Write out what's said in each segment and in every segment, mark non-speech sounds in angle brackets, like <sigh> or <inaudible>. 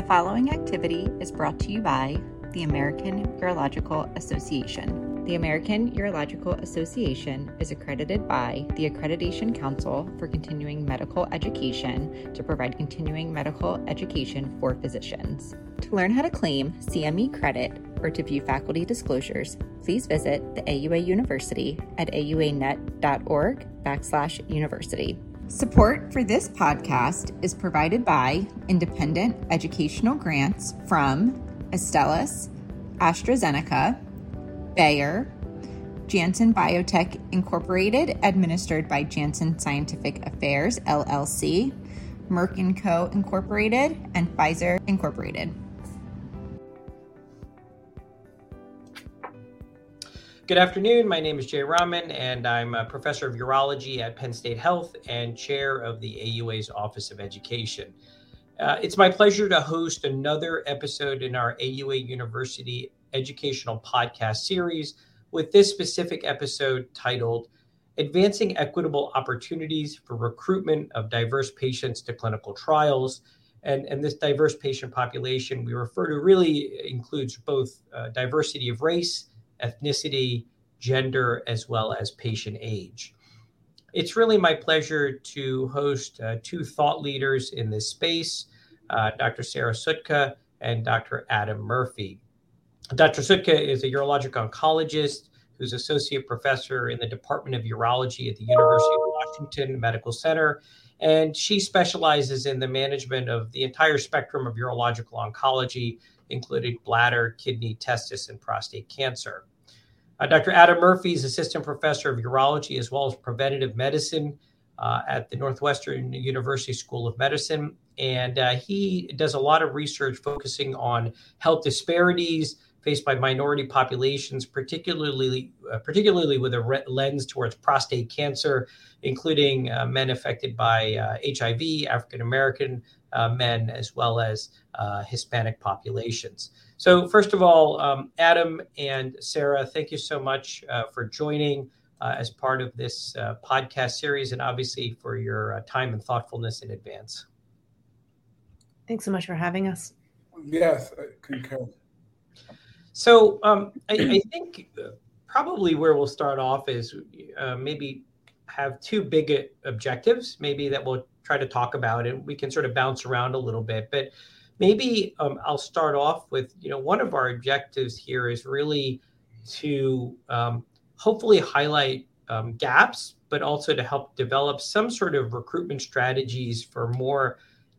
The following activity is brought to you by the American Urological Association. The American Urological Association is accredited by the Accreditation Council for Continuing Medical Education to provide continuing medical education for physicians. To learn how to claim CME credit or to view faculty disclosures, please visit the AUA University at auanet.org backslash university. Support for this podcast is provided by independent educational grants from Astellas, AstraZeneca, Bayer, Janssen Biotech Incorporated, administered by Janssen Scientific Affairs LLC, Merck & Co. Incorporated, and Pfizer Incorporated. Good afternoon. My name is Jay Raman, and I'm a professor of urology at Penn State Health and chair of the AUA's Office of Education. Uh, it's my pleasure to host another episode in our AUA University educational podcast series with this specific episode titled Advancing Equitable Opportunities for Recruitment of Diverse Patients to Clinical Trials. And, and this diverse patient population we refer to really includes both uh, diversity of race ethnicity, gender, as well as patient age. It's really my pleasure to host uh, two thought leaders in this space, uh, Dr. Sarah Psutka and Dr. Adam Murphy. Dr. Psutka is a urologic oncologist who's associate professor in the Department of Urology at the University of Washington Medical Center. And she specializes in the management of the entire spectrum of urological oncology, including bladder, kidney, testis, and prostate cancer. Uh, Dr. Adam Murphy is assistant professor of urology as well as preventative medicine uh, at the Northwestern University School of Medicine. And uh, he does a lot of research focusing on health disparities faced by minority populations, particularly uh, particularly with a re- lens towards prostate cancer, including uh, men affected by HIV, uh, African American men, as well as Hispanic populations. So, first of all, um, Adam and Sarah, thank you so much uh, for joining uh, as part of this uh, podcast series and obviously for your uh, time and thoughtfulness in advance. Thanks so much for having us. Yes, I concur. So, um, I, I, think probably where we'll start off is uh, maybe have two big objectives, maybe that we'll try to talk about, and we can sort of bounce around a little bit. But maybe um, I'll start off with you know one of our objectives here is really to um, hopefully highlight um, gaps, but also to help develop some sort of recruitment strategies for more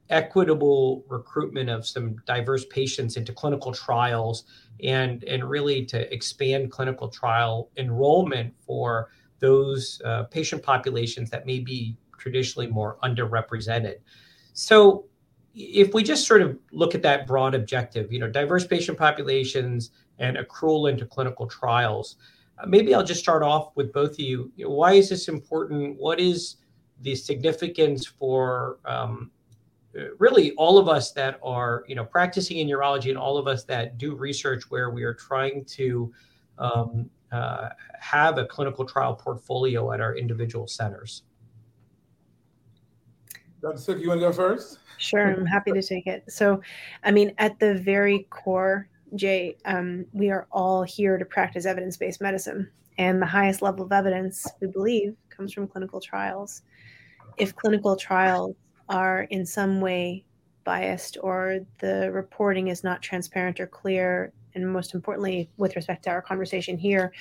equitable recruitment of some diverse patients into clinical trials and and really to expand clinical trial enrollment for those uh, patient populations that may be traditionally more underrepresented. So if we just sort of look at that broad objective, you know, diverse patient populations and accrual into clinical trials, uh, maybe I'll just start off with both of you. why is this important? What is the significance for um, really all of us that are, you know, practicing in urology and all of us that do research where we are trying to um, uh, have a clinical trial portfolio at our individual centers? Dr. Suk, you want to go first? Sure, I'm happy to take it. So, I mean, at the very core, Jay, um, we are all here to practice evidence based medicine. And the highest level of evidence, we believe, comes from clinical trials. If clinical trials are in some way biased or the reporting is not transparent or clear, and most importantly, with respect to our conversation here,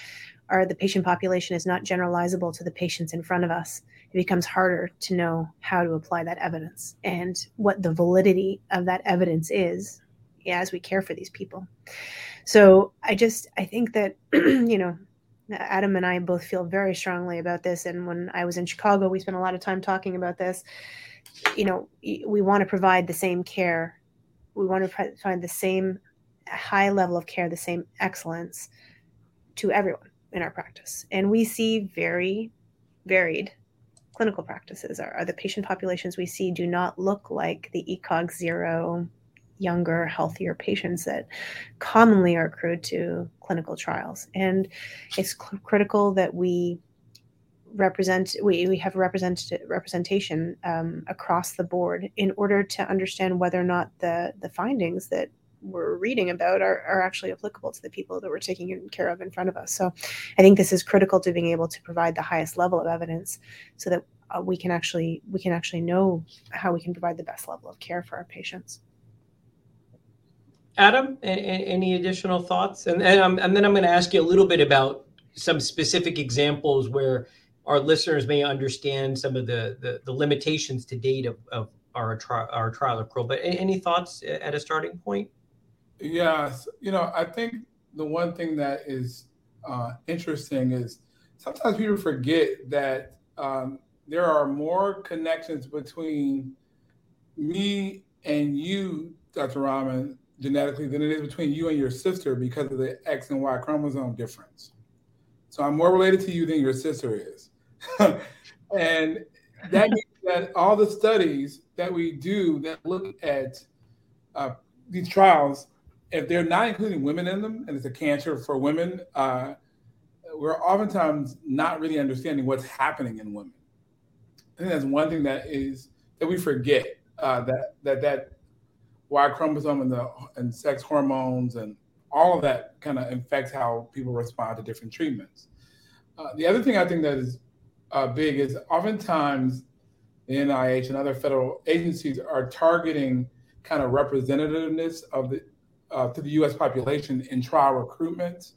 are the patient population is not generalizable to the patients in front of us it becomes harder to know how to apply that evidence and what the validity of that evidence is as we care for these people. So I just I think that <clears throat> you know Adam and I both feel very strongly about this and when I was in Chicago we spent a lot of time talking about this. You know, we want to provide the same care. We want to find the same high level of care, the same excellence to everyone in our practice. And we see very varied clinical practices are, are the patient populations we see do not look like the ECOG zero younger, healthier patients that commonly are accrued to clinical trials. And it's cl- critical that we represent we, we have represent representation um, across the board in order to understand whether or not the the findings that we're reading about are, are actually applicable to the people that we're taking care of in front of us so i think this is critical to being able to provide the highest level of evidence so that uh, we can actually we can actually know how we can provide the best level of care for our patients adam any additional thoughts and, and, and then i'm going to ask you a little bit about some specific examples where our listeners may understand some of the the, the limitations to date of, of our tri- our trial accrual. But any thoughts at a starting point? Yes, you know, I think the one thing that is uh, interesting is sometimes people forget that um, there are more connections between me and you, Dr. Raman, genetically than it is between you and your sister because of the X and Y chromosome difference. So I'm more related to you than your sister is. <laughs> and that means that all the studies that we do that look at uh, these trials, if they're not including women in them, and it's a cancer for women, uh, we're oftentimes not really understanding what's happening in women. I think that's one thing that is that we forget uh, that that that Y chromosome and the and sex hormones and all of that kind of affects how people respond to different treatments. Uh, the other thing I think that is uh, big is oftentimes the NIH and other federal agencies are targeting kind of representativeness of the uh, to the U.S. population in trial recruitment.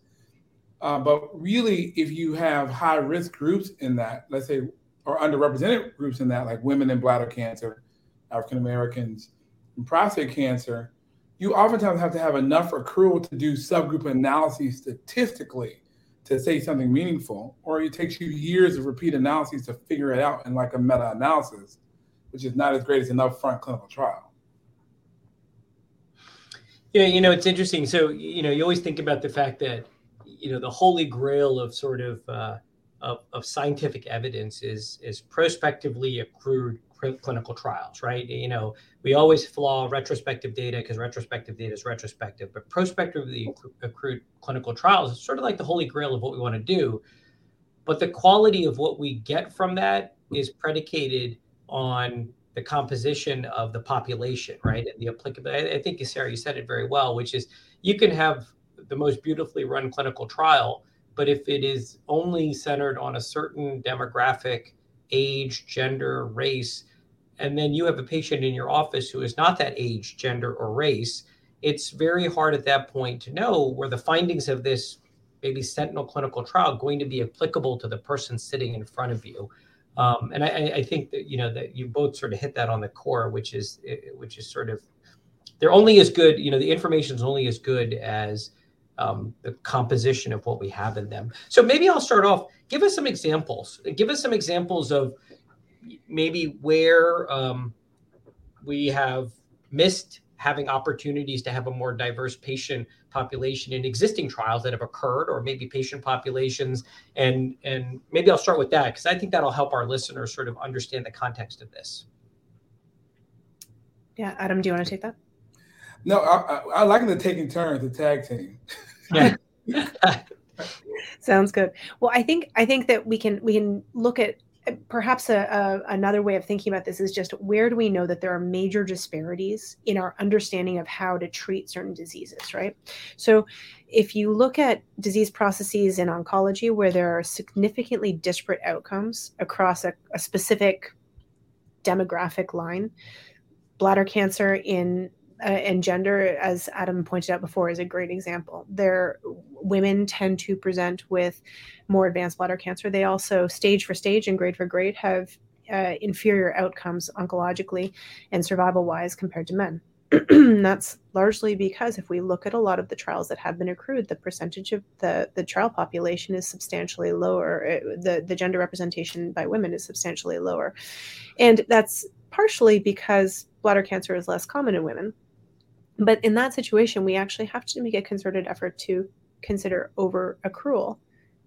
Uh, but really, if you have high risk groups in that, let's say, or underrepresented groups in that, like women in bladder cancer, African Americans, and prostate cancer, you oftentimes have to have enough accrual to do subgroup analyses statistically to say something meaningful, or it takes you years of repeat analyses to figure it out in like a meta analysis, which is not as great as an upfront clinical trial. Yeah, you know, it's interesting. So, you know, you always think about the fact that, you know, the holy grail of sort of uh, of, of scientific evidence is is prospectively accrued clinical trials, right? You know, we always flaw retrospective data because retrospective data is retrospective, but prospectively accrued clinical trials is sort of like the holy grail of what we want to do. But the quality of what we get from that is predicated on the composition of the population, right? And the applicable. I think, Sarah, you said it very well, which is you can have the most beautifully run clinical trial, but if it is only centered on a certain demographic, age, gender, race, and then you have a patient in your office who is not that age, gender, or race, it's very hard at that point to know where the findings of this maybe sentinel clinical trial going to be applicable to the person sitting in front of you. Um, and I, I, think that you know that you both sort of hit that on the core, which is which is sort of they're only as good. You know, the information is only as good as um, the composition of what we have in them. So maybe I'll start off. Give us some examples. Give us some examples of maybe where um, we have missed having opportunities to have a more diverse patient population in existing trials that have occurred or maybe patient populations. And and maybe i'll start with that because i think that'll help our listeners sort of understand the context of this. Yeah adam do you want to take that? No i, I, I like the taking turns the tag team. Yeah. <laughs> <laughs> Sounds good. Well i think i think that we can we can look at perhaps a, a, another way of thinking about this is just where do we know that there are major disparities in our understanding of how to treat certain diseases right? So if you look at disease processes in oncology where there are significantly disparate outcomes across a, a specific demographic line bladder cancer in uh, and gender, as Adam pointed out before, is a great example. There, women tend to present with more advanced bladder cancer. They also, stage for stage and grade for grade, have uh, inferior outcomes oncologically and survival wise compared to men. <clears throat> That's largely because if we look at a lot of the trials that have been accrued, the percentage of the, the trial population is substantially lower. It, uh, the, the gender representation by women is substantially lower. And that's partially because bladder cancer is less common in women but in that situation, we actually have to make a concerted effort to consider over accrual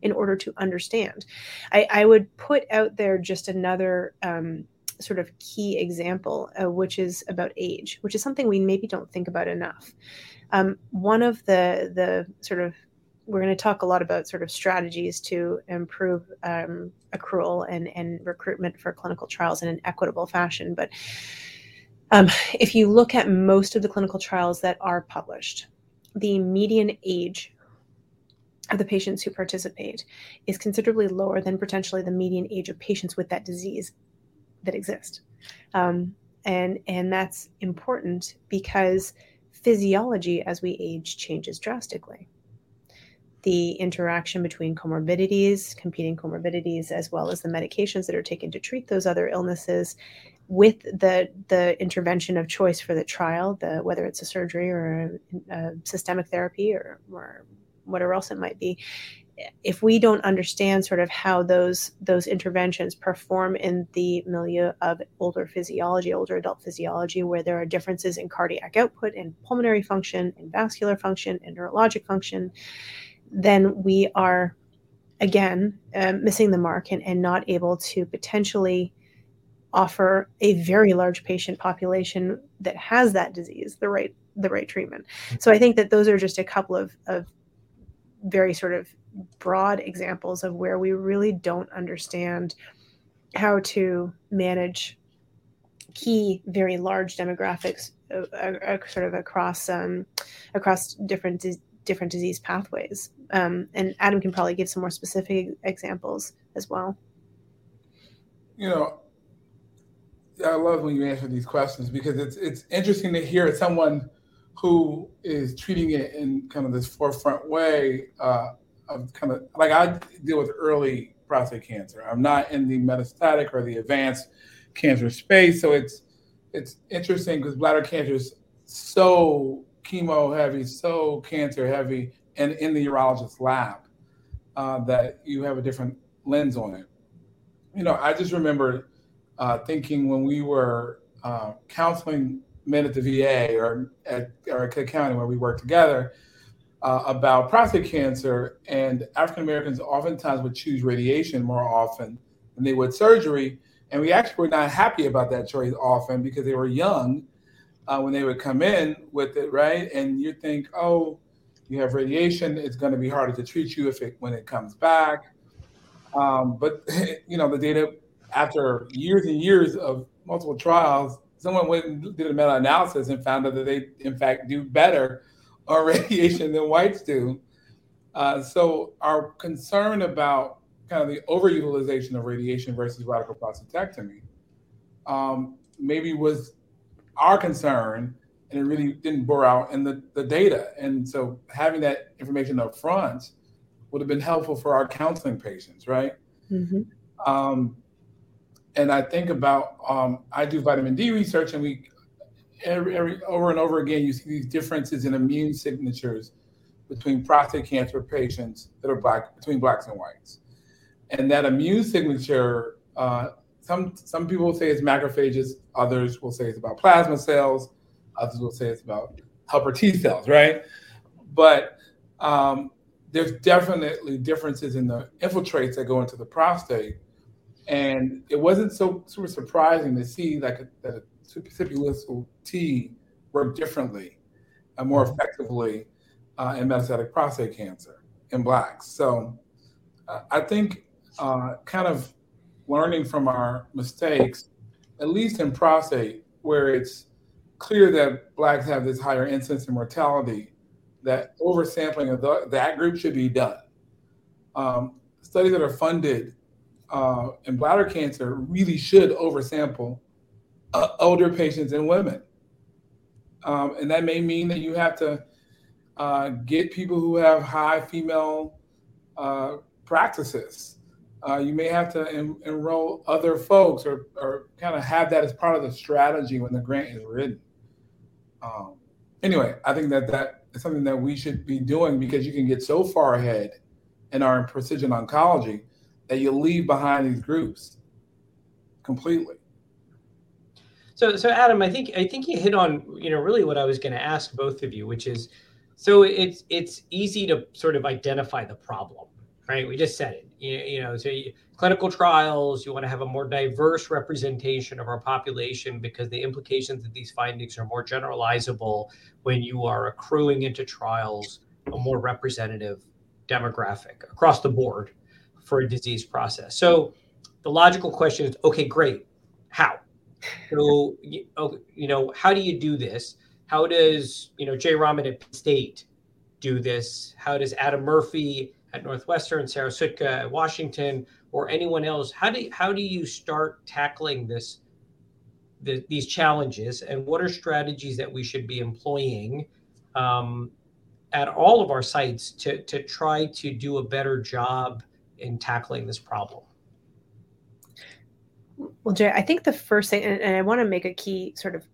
in order to understand. I, I would put out there just another um, sort of key example, uh, which is about age, which is something we maybe don't think about enough. Um, one of the the sort of we're going to talk a lot about sort of strategies to improve um, accrual and, and recruitment for clinical trials in an equitable fashion. But um, if you look at most of the clinical trials that are published, the median age of the patients who participate is considerably lower than potentially the median age of patients with that disease that exist. Um, and, and that's important because physiology as we age changes drastically the interaction between comorbidities, competing comorbidities, as well as the medications that are taken to treat those other illnesses with the the intervention of choice for the trial, the whether it's a surgery or a, a systemic therapy or, or whatever else it might be. If we don't understand sort of how those those interventions perform in the milieu of older physiology, older adult physiology, where there are differences in cardiac output and pulmonary function and vascular function and neurologic function, then we are again uh, missing the mark and, and not able to potentially offer a very large patient population that has that disease the right the right treatment so i think that those are just a couple of, of very sort of broad examples of where we really don't understand how to manage key very large demographics uh, uh, sort of across um, across different different disease pathways. Um, and Adam can probably give some more specific examples as well. You know, I love when you answer these questions because it's it's interesting to hear someone who is treating it in kind of this forefront way uh, of kind of like I deal with early prostate cancer. I'm not in the metastatic or the advanced cancer space, so it's it's interesting because bladder cancer is so chemo heavy, so cancer heavy, and in the urologist lab, uh, that you have a different lens on it. You know, I just remember uh, thinking when we were uh, counseling men at the VA or at, Cook County where we worked together uh, about prostate cancer, and African Americans oftentimes would choose radiation more often than they would surgery. And we actually were not happy about that choice often because they were young uh, when they would come in with it, right? And you think, oh, you have radiation, it's going to be harder to treat you if it when it comes back. Um, but <laughs> you know, the data after years and years of multiple trials, someone went and did a meta-analysis and found out that they, in fact, do better <laughs> on radiation than whites do. Uh, so our concern about kind of the overutilization of radiation versus radical prostatectomy um, maybe was our concern and it really didn't bore out in the, the data. And so having that information up front would have been helpful for our counseling patients, right? Mm-hmm. Um, and I think about um, I do vitamin D research, and we every, every over and over again you see these differences in immune signatures between prostate cancer patients that are black between blacks and whites, and that immune signature uh, some some people say it's macrophages, others will say it's about plasma cells, others will say it's about helper T cells, right? But um, there's definitely differences in the infiltrates that go into the prostate, and it wasn't so super surprising to see like a, that a superficial T work differently and more effectively uh, in metastatic prostate cancer in blacks. So uh, I think uh, kind of learning from our mistakes, at least in prostate, where it's clear that blacks have this higher incidence of mortality, that oversampling of the, that group should be done. Um, studies that are funded uh, in bladder cancer really should oversample uh, older patients and women. Um, and that may mean that you have to uh, get people who have high female uh, practices uh, you may have to en- enroll other folks or, or kind of have that as part of the strategy when the grant is written. Um, anyway, I think that that is something that we should be doing because you can get so far ahead in our precision oncology that you leave behind these groups completely. So, so Adam, I think I think you hit on you know really what I was going to ask both of you, which is, so it's it's easy to sort of identify the problem, right? We just said it you, you know, so you, clinical trials, you want to have a more diverse representation of our population because the implications of these findings are more generalizable when you are accruing into trials a more representative demographic across the board for a disease process. So the logical question is, okay, great, how? So you know, how do you do this? How does you know Jay Raman at Penn State do this? How does Adam Murphy at Northwestern, Sarah Psutka at Washington, or anyone else? How do how do you start tackling this? The, these challenges and what are strategies that we should be employing um, at all of our sites to, to try to do a better job in tackling this problem? Well, Jay, I think the first thing, and, and I want to make a key sort of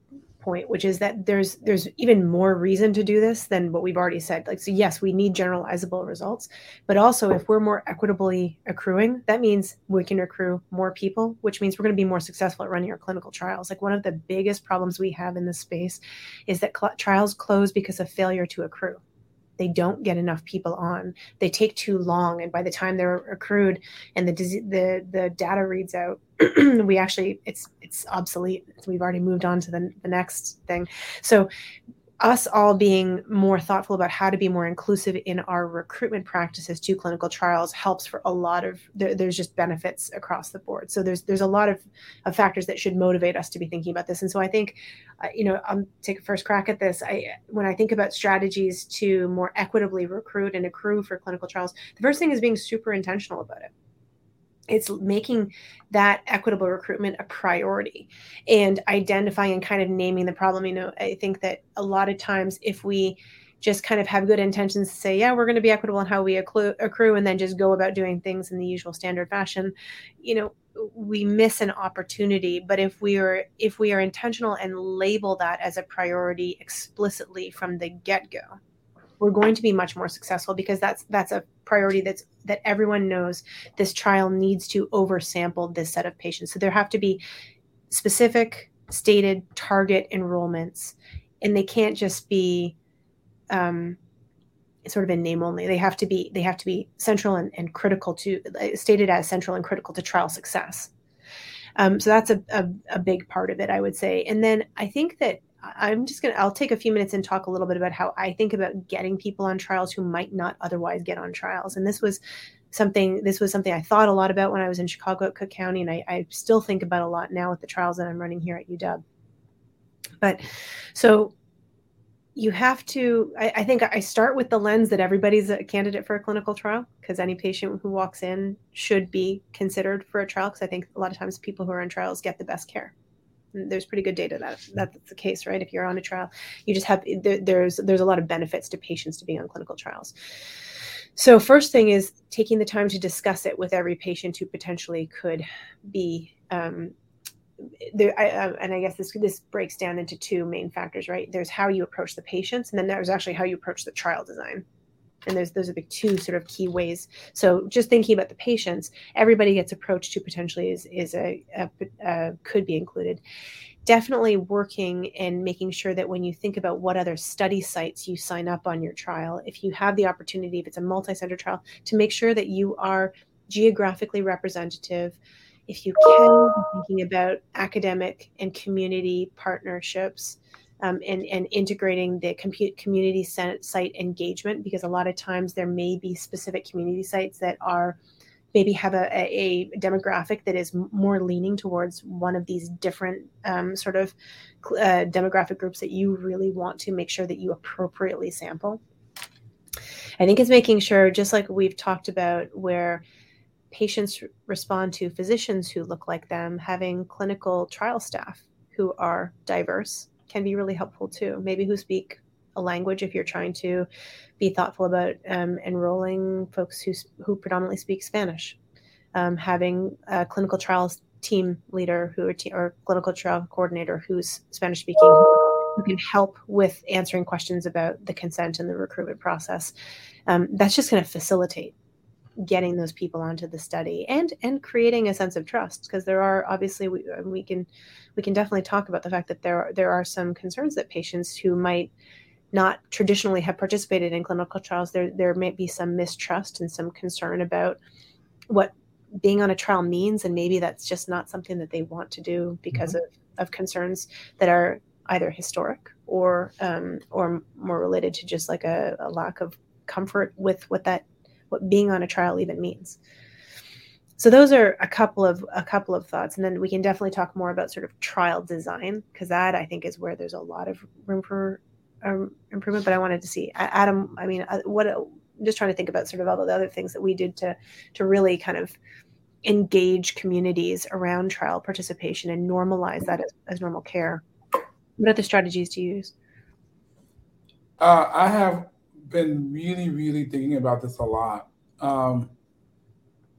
point, which is that there's there's even more reason to do this than what we've already said. Like, so yes, we need generalizable results, but also if we're more equitably accruing, that means we can accrue more people, which means we're going to be more successful at running our clinical trials. Like one of the biggest problems we have in this space is that cl- trials close because of failure to accrue they don't get enough people on. They take too long and by the time they're accrued and the the the data reads out <clears throat> we actually it's it's obsolete. We've already moved on to the, the next thing. So us all being more thoughtful about how to be more inclusive in our recruitment practices to clinical trials helps for a lot of there, there's just benefits across the board. So there's there's a lot of, of factors that should motivate us to be thinking about this. And so i think uh, you know i'll take a first crack at this. I when i think about strategies to more equitably recruit and accrue for clinical trials the first thing is being super intentional about it it's making that equitable recruitment a priority. And identifying and kind of naming the problem you know i think that a lot of times if we just kind of have good intentions to say yeah we're going to be equitable in how we accrue, accrue and then just go about doing things in the usual standard fashion you know we miss an opportunity. But if we are if we are intentional and label that as a priority explicitly from the get-go we're going to be much more successful because that's that's a priority that's that everyone knows this trial needs to oversample this set of patients. So there have to be specific stated target enrollments and they can't just be um, sort of in name only. They have to be they have to be central and, and critical to stated as central and critical to trial success. Um, so that's a, a, a big part of it i would say. And then i think that I'm just going to, I'll take a few minutes and talk a little bit about how I think about getting people on trials who might not otherwise get on trials. And this was something, this was something I thought a lot about when I was in Chicago at Cook County. And I, I still think about a lot now with the trials that I'm running here at UW. But so you have to, I, I think I start with the lens that everybody's a candidate for a clinical trial because any patient who walks in should be considered for a trial. Because I think a lot of times people who are on trials get the best care there's pretty good data that that's the case, right? If you're on a trial, you just have there, there's there's a lot of benefits to patients to being on clinical trials. So first thing is taking the time to discuss it with every patient who potentially could be. Um, there, I, uh, and I guess this this breaks down into two main factors, right? There's how you approach the patients, and then there's actually how you approach the trial design and there's those are the two sort of key ways. So just thinking about the patients everybody gets approached to potentially is is a, a, a, could be included. Definitely working and making sure that when you think about what other study sites you sign up on your trial if you have the opportunity if it's a multi-center trial to make sure that you are geographically representative. If you can thinking about academic and community partnerships um, and, and integrating the compute community site engagement because a lot of times there may be specific community sites that are maybe have a, a, demographic that is more leaning towards one of these different um, sort of uh, demographic groups that you really want to make sure that you appropriately sample. I think it's making sure, just like we've talked about, where patients respond to physicians who look like them, having clinical trial staff who are diverse can be really helpful too. Maybe who speak a language if you're trying to be thoughtful about um, enrolling folks who, who predominantly speak Spanish. Um, having a clinical trials team leader who or clinical trial coordinator who's Spanish speaking who can help with answering questions about the consent and the recruitment process. Um, that's just going to facilitate getting those people onto the study and and creating a sense of trust because there are obviously we, we can we can definitely talk about the fact that there are, there are some concerns that patients who might not traditionally have participated in clinical trials there there may be some mistrust and some concern about what being on a trial means and maybe that's just not something that they want to do because mm-hmm. of, of concerns that are either historic or um, or more related to just like a, a lack of comfort with what that what being on a trial even means. So those are a couple of a couple of thoughts, and then we can definitely talk more about sort of trial design because that I think is where there's a lot of room for um, improvement. But I wanted to see Adam. I mean, uh, what? I'm just trying to think about sort of all the other things that we did to to really kind of engage communities around trial participation and normalize that as, as normal care. What other strategies to use? Uh, I have been really, really thinking about this a lot. Um,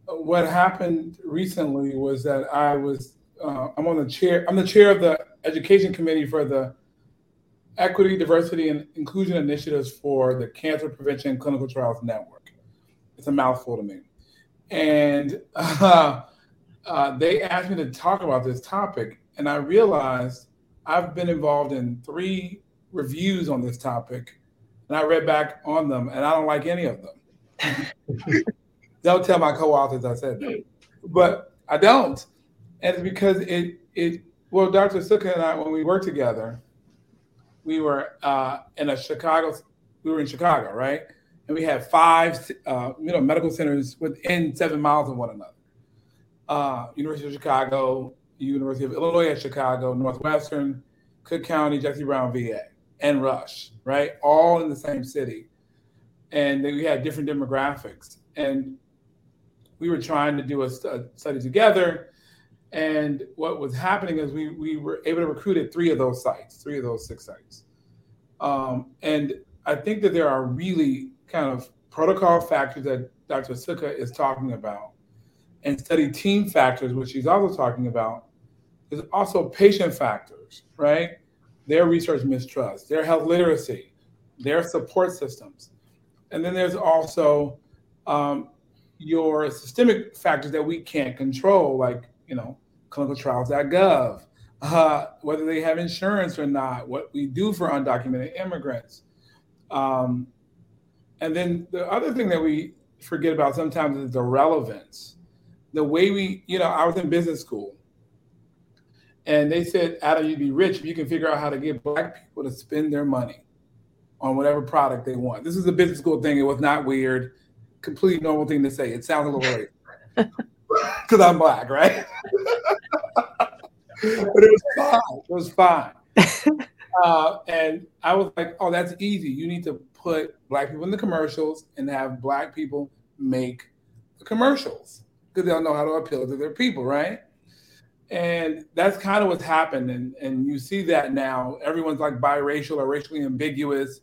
what happened recently was that I was uh, I'm on the chair I'm the chair of the education committee for the equity diversity and inclusion initiatives for the cancer prevention clinical trials network it's a mouthful to me and <laughs> uh, uh, they asked me to talk about this topic and i realized i've been involved in three reviews on this topic and i read back on them and i don't like any of them Don't tell my co-authors I said that. But I don't. And it's because it it well, Dr. Psutka and I, when we worked together, we were uh, in a Chicago, we were in Chicago, right? And we had five uh, you know, medical centers within seven miles of one another. Uh, University of Chicago, University of Illinois at Chicago, Northwestern, Cook County, Jesse Brown VA, and Rush, right? All in the same city. And we had different demographics. And we were trying to do a, a study together. And what was happening is we, we were able to recruit at three of those sites, three of those six sites. Um, and I think that there are really kind of protocol factors that Dr. Psutka is talking about and study team factors, which she's also talking about. There's also patient factors, right? Their research mistrust, their health literacy, their support systems. And then there's also um, your systemic factors that we can't control, like you know, clinicaltrials.gov, uh, whether they have insurance or not, what we do for undocumented immigrants. Um, and then the other thing that we forget about sometimes is the relevance. The way we, you know, I was in business school and they said, Adam, you'd be rich if you can figure out how to get black people to spend their money on whatever product they want. This is a business school thing. It was not weird completely normal thing to say. It sounds a little weird <laughs> because I'm black, right? <laughs> but it was fine. It was fine. <laughs> Uh, and I was like, oh, that's easy. You need to put black people in the commercials and have black people make the commercials because they'll know how to appeal to their people, right? And that's kind of what's happened. And, and you see that now. Everyone's like biracial or racially ambiguous.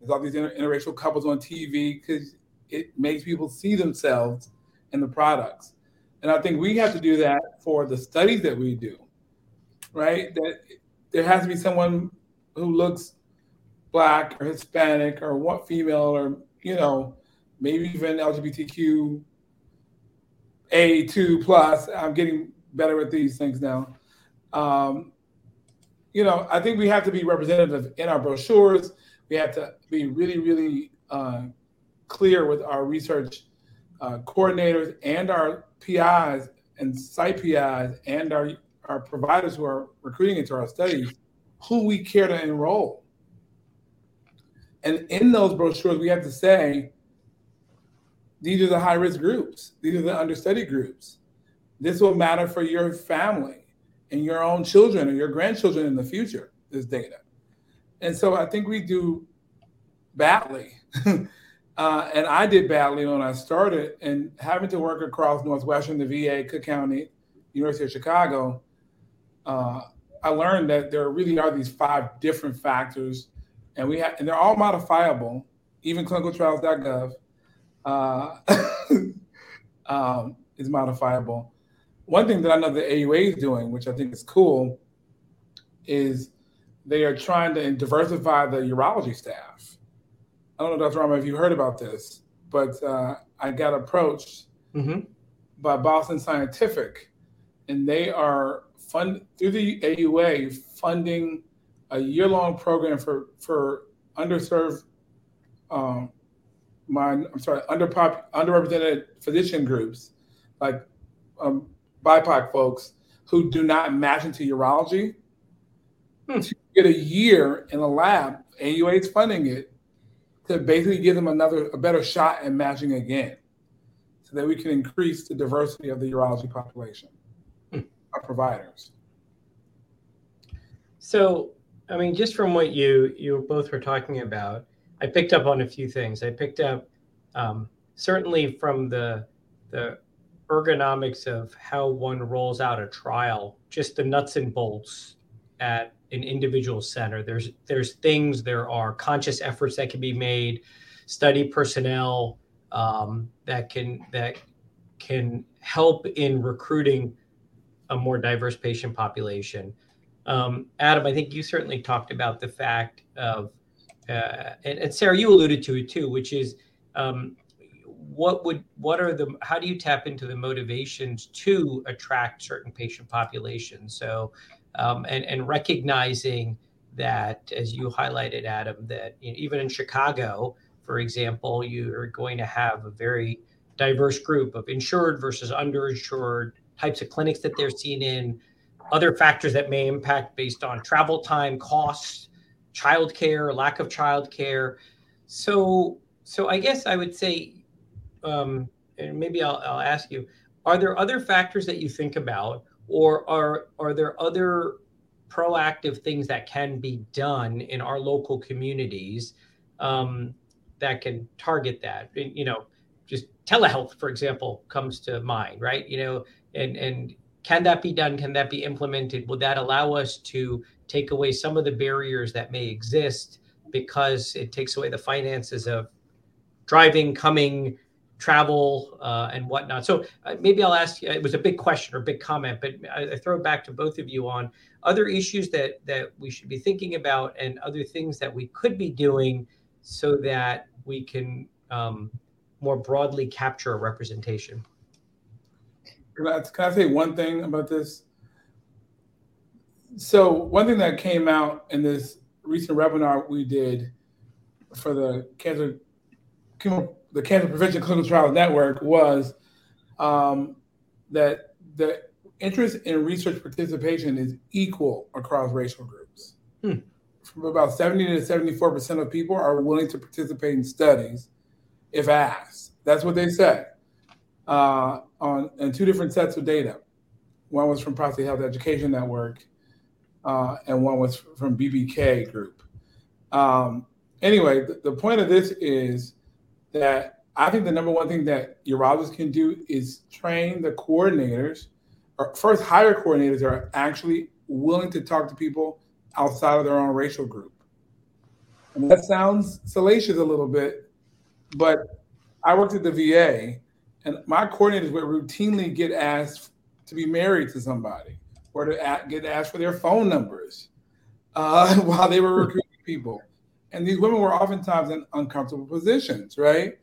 There's all these inter- interracial couples on TV because it makes people see themselves in the products. And I think we have to do that for the studies that we do, right? That there has to be someone who looks black or Hispanic or what female or, you know, maybe even LGBTQ A2 plus. I'm getting better at these things now. Um, you know, I think we have to be representative in our brochures. We have to be really, really uh, clear with our research uh, coordinators and our PIs and site PIs and our, our providers who are recruiting into our studies who we care to enroll. And in those brochures, we have to say, these are the high risk groups, these are the understudy groups. This will matter for your family and your own children or your grandchildren in the future, this data. And so I think we do badly <laughs> Uh, and I did badly when I started, and having to work across Northwestern, the VA, Cook County, University of Chicago, uh, I learned that there really are these five different factors, and we have, and they're all modifiable. Even clinicaltrials.gov uh, <laughs> um, is modifiable. One thing that I know the AUA is doing, which I think is cool, is they are trying to diversify the urology staff. I don't know, Dr. Rama, if you heard about this, but uh, I got approached mm-hmm. by Boston Scientific, and they are fund through the AUA funding a year-long program for for underserved, um, my I'm sorry, underpop, underrepresented physician groups, like um, BIPOC folks who do not match into urology. Hmm. To get a year in a lab, AUA is funding it to basically give them another a better shot at matching again. so that we can increase the diversity of the urology population, hmm. our providers. So, I mean, just from what you you both were talking about, I picked up on a few things. I picked up um, certainly from the the ergonomics of how one rolls out a trial, just the nuts and bolts at an individual center. There's there's things, there are conscious efforts that can be made, study personnel um, that can that can help in recruiting a more diverse patient population. Um, Adam, I think you certainly talked about the fact of, uh, and, and, Sarah, you alluded to it too, which is um, what would what are the how do you tap into the motivations to attract certain patient populations? So, um, and and recognizing that, as you highlighted, Adam, that you know, even in Chicago, for example, you are going to have a very diverse group of insured versus underinsured types of clinics that they're seen in other factors that may impact based on travel time, costs, childcare, lack of childcare. So, so I guess I would say, um, and maybe I'll, I'll ask you: Are there other factors that you think about, or are are there other proactive things that can be done in our local communities um, that can target that? You know, just telehealth, for example, comes to mind, right? You know, and and can that be done? Can that be implemented? Would that allow us to take away some of the barriers that may exist because it takes away the finances of driving, coming, travel, uh, and whatnot? So uh, maybe I'll ask. It was a big question or big comment, but I, I throw it back to both of you on other issues that that we should be thinking about and other things that we could be doing so that we can um, more broadly capture a representation. Can I, can I say one thing about this? So one thing that came out in this recent webinar we did for the cancer the Cancer Prevention Clinical Trials Network was um, that the interest in research participation is equal across racial groups. Hmm. From about 70 to 74 percent of people are willing to participate in studies if asked. That's what they said uh, on in two different sets of data. One was from Prostate Health Education Network, uh, and one was from BBK Group. Um, anyway, the, the point of this is that I think the number one thing that urologists can do is train the coordinators, or first hire coordinators that are actually willing to talk to people outside of their own racial group. And that sounds salacious a little bit, but I worked at the VA and my coordinators would routinely get asked to be married to somebody or to get asked for their phone numbers uh, <laughs> while they were recruiting people. And these women were oftentimes in uncomfortable positions, right?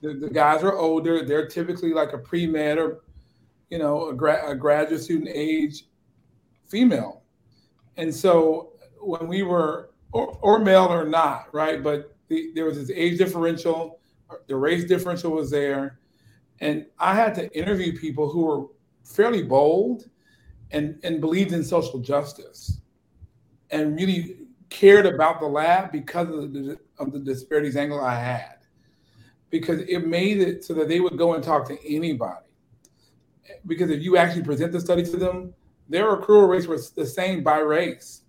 The, the guys are older. They're typically like a pre med or, you know, a, gra- a graduate student age female. And so when we were, or, or male or not, right? But the, there was this age differential, the race differential was there and I had to interview people who were fairly bold and, and believed in social justice and really cared about the lab because of the, of the disparities angle I had. Because it made it so that they would go and talk to anybody. Because if you actually present the study to them, their accrual rates were the same by race.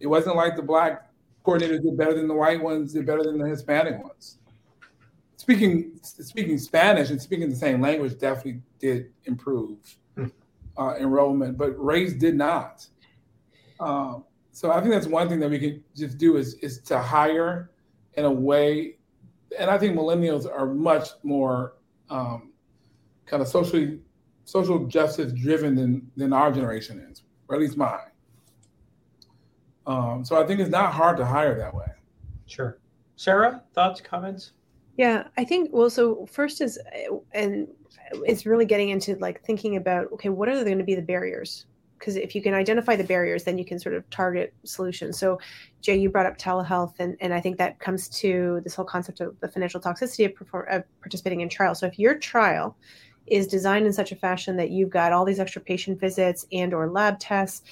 It wasn't like the black coordinators did better than the white ones, did better than the Hispanic ones speaking speaking Spanish and speaking the same language definitely did improve hmm. uh, enrollment, but race did not. Um, so I think that's one thing that we can just do is is to hire in a way, and I think millennials are much more um, kind of socially social justice driven than than our generation is, or at least mine. Um, so I think it's not hard to hire that way. Sure. Sarah, thoughts, comments? Yeah, I think well, so first is, uh, and it's really getting into like thinking about okay, what are going to be the barriers? Because if you can identify the barriers, then you can sort of target solutions. So, Jay, you brought up telehealth, and, and I think that comes to this whole concept of the financial toxicity of, perform, of participating in trials. So, if your trial is designed in such a fashion that you've got all these extra patient visits and or lab tests,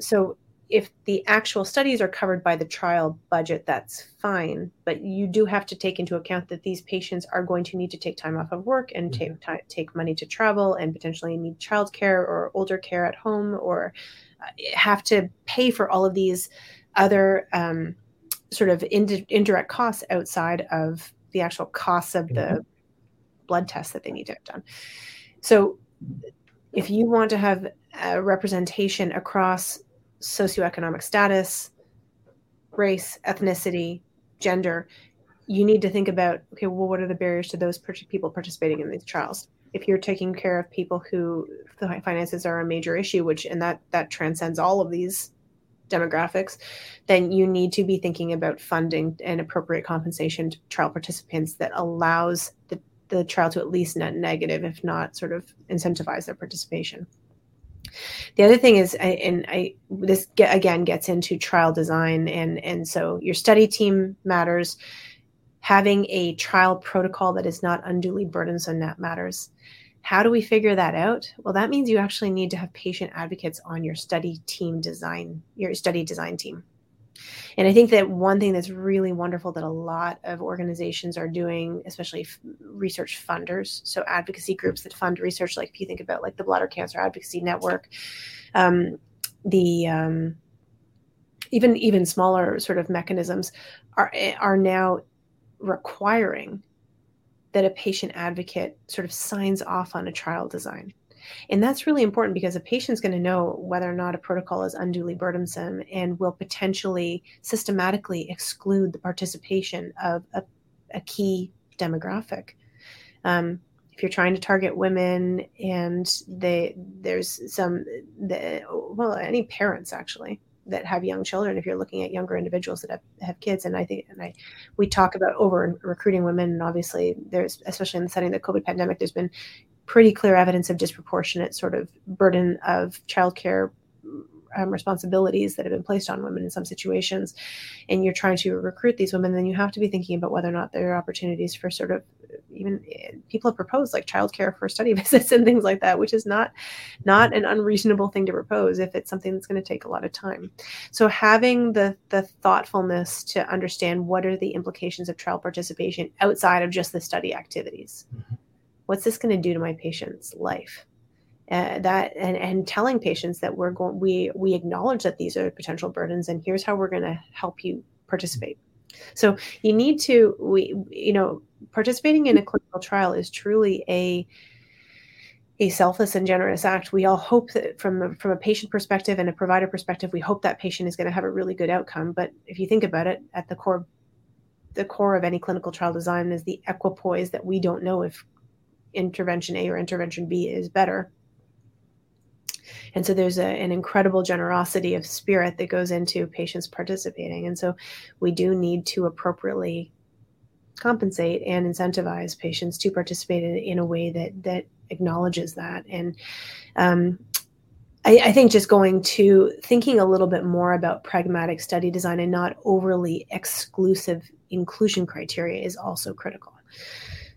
so if the actual studies are covered by the trial budget, that's fine. But you do have to take into account that these patients are going to need to take time off of work and mm-hmm. take take money to travel and potentially need childcare or older care at home or uh, have to pay for all of these other um, sort of ind- indirect costs outside of the actual costs of the mm-hmm. blood tests that they need to have done. So, if you want to have a representation across socioeconomic status, race, ethnicity, gender, you need to think about okay, well, what are the barriers to those people participating in these trials? If you're taking care of people who the finances are a major issue, which and that that transcends all of these demographics, then you need to be thinking about funding and appropriate compensation to trial participants that allows the, the trial to at least net negative, if not sort of incentivize their participation. The other thing is, and I this get, again gets into trial design, and and so your study team matters. Having a trial protocol that is not unduly burdensome that matters. How do we figure that out? Well, that means you actually need to have patient advocates on your study team design, your study design team. And I think that one thing that's really wonderful that a lot of organizations are doing, especially f- research funders, so advocacy groups that fund research, like if you think about like the Bladder Cancer Advocacy Network, um, the um, even even smaller sort of mechanisms are are now requiring that a patient advocate sort of signs off on a trial design. And that's really important because a patient's going to know whether or not a protocol is unduly burdensome and will potentially systematically exclude the participation of a, a key demographic. Um, if you're trying to target women and they there's some the, well any parents actually that have young children if you're looking at younger individuals that have, have kids and i think and i we talk about over recruiting women and obviously there's especially in the setting of the covid pandemic there's been pretty clear evidence of disproportionate sort of burden of childcare um, responsibilities that have been placed on women in some situations, and you're trying to recruit these women, then you have to be thinking about whether or not there are opportunities for sort of even eh, people have proposed like childcare for study <laughs> visits and things like that, which is not not an unreasonable thing to propose if it's something that's going to take a lot of time. So having the the thoughtfulness to understand what are the implications of trial participation outside of just the study activities. Mm-hmm what's this going to do to my patient's life uh, that and, and telling patients that we're going we we acknowledge that these are potential burdens and here's how we're going to help you participate so you need to we you know participating in a clinical trial is truly a a selfless and generous act. We all hope that from from a patient perspective and a provider perspective, we hope that patient is going to have a really good outcome. But if you think about it, at the core the core of any clinical trial design is the equipoise that we don't know if intervention A or intervention B is better. And so there's a, an incredible generosity of spirit that goes into patients participating. And so we do need to appropriately compensate and incentivize patients to participate in, in a way that that acknowledges that. And um, I, I, think just going to thinking a little bit more about pragmatic study design and not overly exclusive inclusion criteria is also critical.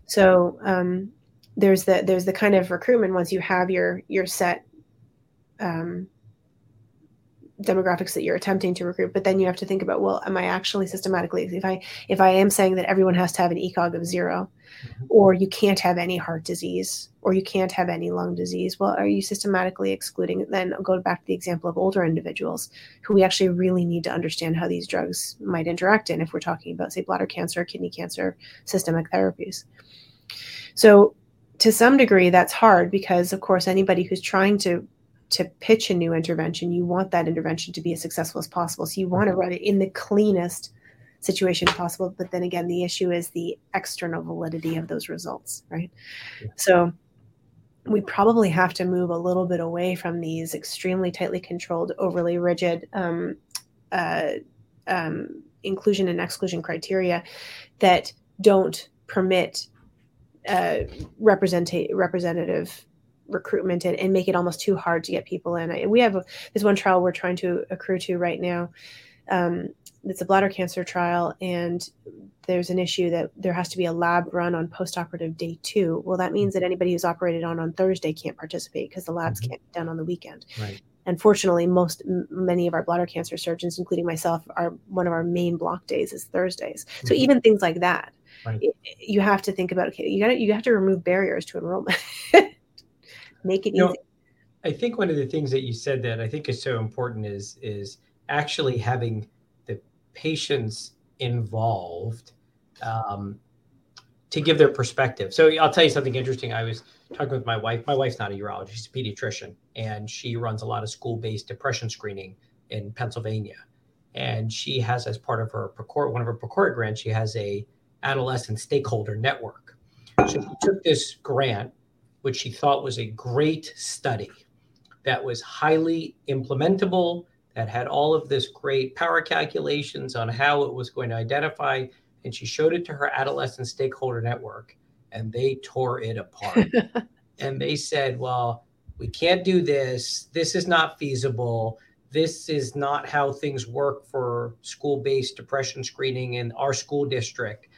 So um, there's the there's the kind of recruitment once you have your your set um, demographics that you're attempting to recruit but then you have to think about well am i actually systematically if i if i am saying that everyone has to have an ecog of 0 mm-hmm. or you can't have any heart disease or you can't have any lung disease well are you systematically excluding then I'll go back to the example of older individuals who we actually really need to understand how these drugs might interact in if we're talking about say bladder cancer kidney cancer systemic therapies so to some degree that's hard because of course anybody who's trying to to pitch a new intervention you want that intervention to be as successful as possible. So you want to run it in the cleanest situation possible. But then again the issue is the external validity of those results right? Yeah. so we probably have to move a little bit away from these extremely tightly controlled overly rigid um, uh, um, inclusion and exclusion criteria that don't permit uh, representative recruitment and, and, make it almost too hard to get people in. I, we have a, this one trial we're trying to accrue to right now. Um, it's a bladder cancer trial, and there's an issue that there has to be a lab run on postoperative day two. Well, that means that anybody who's operated on on Thursday can't participate because the labs mm-hmm. can't be done on the weekend. Right. Unfortunately, most many of our bladder cancer surgeons, including myself, are one of our main block days is Thursdays. Mm-hmm. So even things like that, right. you have to think about. Okay, you got you have to remove barriers to enrollment. <laughs> Make it you easy. Know, I think one of the things that you said that I think is so important is is actually having the patients involved um, to give their perspective. So I'll tell you something interesting. I was talking with my wife. My wife's not a urologist; she's a pediatrician, and she runs a lot of school-based depression screening in Pennsylvania. And she has, as part of her one of her PCORI grants, she has a adolescent stakeholder network. So she took this grant, which she thought was a great study, that was highly implementable, that had all of this great power calculations on how it was going to identify. And she showed it to her adolescent stakeholder network, and they tore it apart. <laughs> and they said, well, we can't do this. This is not feasible. This is not how things work for school based depression screening in our school district.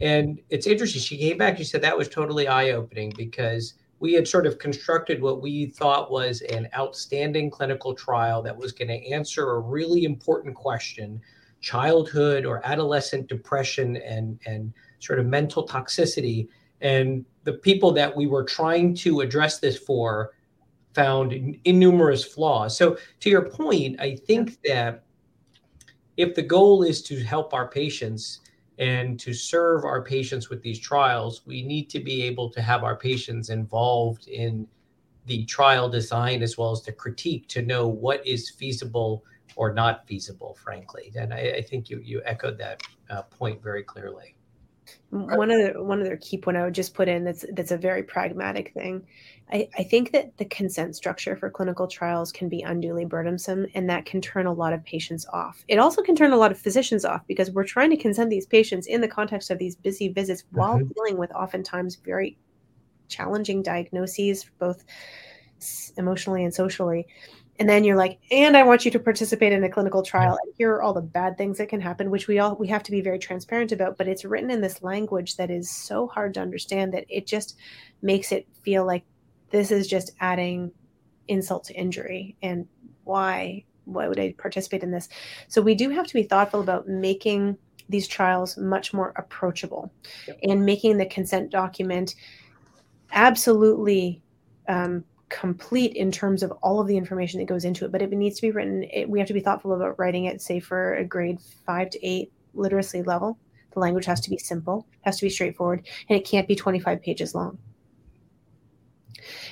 And it's interesting. She came back. She said that was totally eye opening because we had sort of constructed what we thought was an outstanding clinical trial that was going to answer a really important question childhood or adolescent depression and, and sort of mental toxicity. And the people that we were trying to address this for found innumerous flaws. So, to your point, I think that if the goal is to help our patients, and to serve our patients with these trials, we need to be able to have our patients involved in the trial design as well as the critique to know what is feasible or not feasible, frankly. And I, I think you, you echoed that uh, point very clearly. One other one of other key point I would just put in that's that's a very pragmatic thing. I, I think that the consent structure for clinical trials can be unduly burdensome and that can turn a lot of patients off. It also can turn a lot of physicians off because we're trying to consent these patients in the context of these busy visits mm-hmm. while dealing with oftentimes very challenging diagnoses, both emotionally and socially and then you're like and i want you to participate in a clinical trial and here are all the bad things that can happen which we all we have to be very transparent about but it's written in this language that is so hard to understand that it just makes it feel like this is just adding insult to injury and why why would i participate in this so we do have to be thoughtful about making these trials much more approachable yep. and making the consent document absolutely um, complete in terms of all of the information that goes into it, but it needs to be written. It, we have to be thoughtful about writing it, say, for a grade five to eight literacy level. The language has to be simple, has to be straightforward, and it can't be 25 pages long.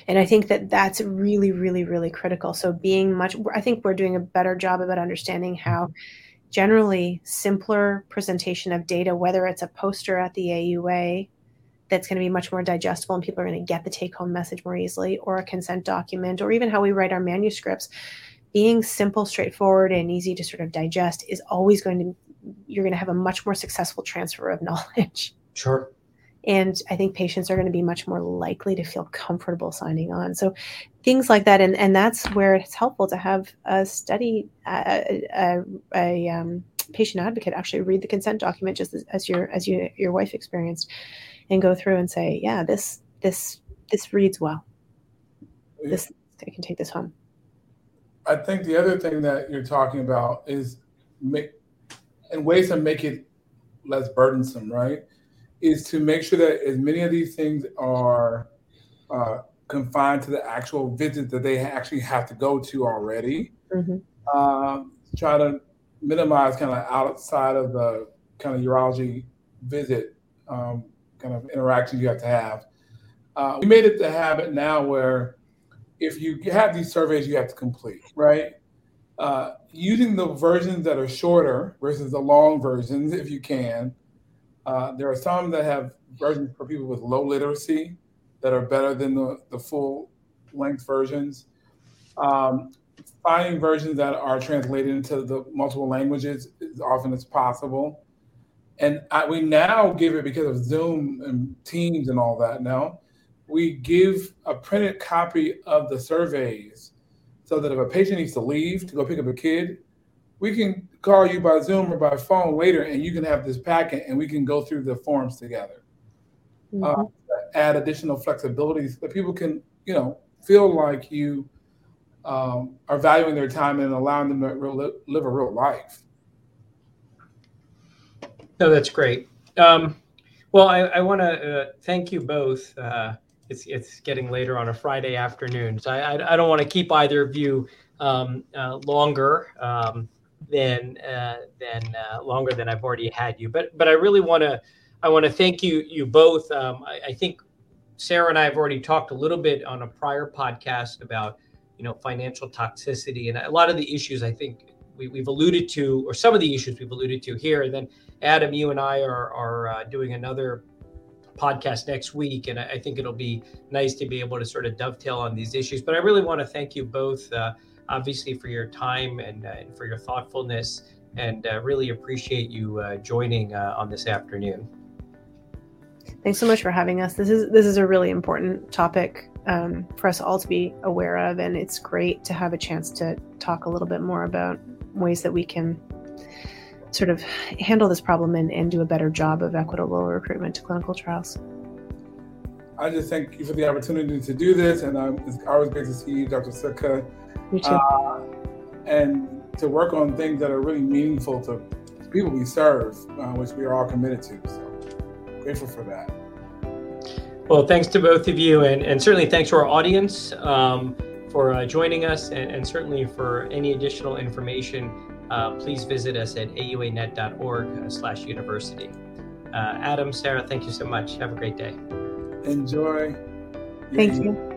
And I think that that's really, really, really critical. So, being much, I think we're doing a better job about understanding how generally simpler presentation of data, whether it's a poster at the AUA that's going to be much more digestible and people are going to get the take home message more easily, or a consent document, or even how we write our manuscripts. Being simple, straightforward, and easy to sort of digest is always going to, you're going to have a much more successful transfer of <laughs> knowledge. Sure. And I think patients are going to be much more likely to feel comfortable signing on. So things like that. And, and that's where it's helpful to have a study, a, a, a um, patient advocate actually read the consent document just as, as your, as you, your wife experienced and go through and say, yeah, this this this reads well. This I can take this home. I think the other thing that you're talking about is make and ways to make it less burdensome, right? Is to make sure that as many of these things are uh, confined to the actual visit that they actually have to go to already. Mm-hmm. Uh, try to minimize kind of outside of the kind of urology visit um, kind of interactions you have to have. Uh, we made it the habit now where if you have these surveys you have to complete, right? Uh, using the versions that are shorter versus the long versions, if you can. Uh, there are some that have versions for people with low literacy that are better than the, the full length versions. Um, finding versions that are translated into the multiple languages as often as possible. And I, we now give it because of Zoom and Teams and all that. Now we give a printed copy of the surveys so that if a patient needs to leave to go pick up a kid, we can call you by Zoom or by phone later, and you can have this packet, and we can go through the forms together. Mm-hmm. Uh, add additional flexibilities that people can, you know, feel like you um, are valuing their time and allowing them to re- live a real life. No, that's great. Um, well, I, I want to uh, thank you both. Uh, it's it's getting later on a Friday afternoon, so I I, I don't want to keep either of you um, uh, longer um, than uh, than uh, longer than I've already had you. But but I really want to I want to thank you you both. Um, I, I think Sarah and I have already talked a little bit on a prior podcast about you know financial toxicity and a lot of the issues I think we, have alluded to, or some of the issues we've alluded to here. And then Adam, you and I are are uh, doing another podcast next week, and I, think it'll be nice to be able to sort of dovetail on these issues. But I really want to thank you both, uh, obviously, for your time and, uh, and for your thoughtfulness, and uh, really appreciate you uh, joining uh, on this afternoon. Thanks so much for having us. This is this is a really important topic um, for us all to be aware of. And it's great to have a chance to talk a little bit more about ways that we can sort of handle this problem and, and do a better job of equitable recruitment to clinical trials. I just thank you for the opportunity to do this, and um, it's always great to see you, Dr. Sika. You too. Uh, and to work on things that are really meaningful to people we serve, uh, which we are all committed to. So grateful for that. Well, thanks to both of you, and, and certainly thanks to our audience um, for uh, joining us, and, and, certainly for any additional information, uh, please visit us at auanet.org slash university. Uh, Adam, Sarah, thank you so much. Have a great day. Enjoy. Thank you.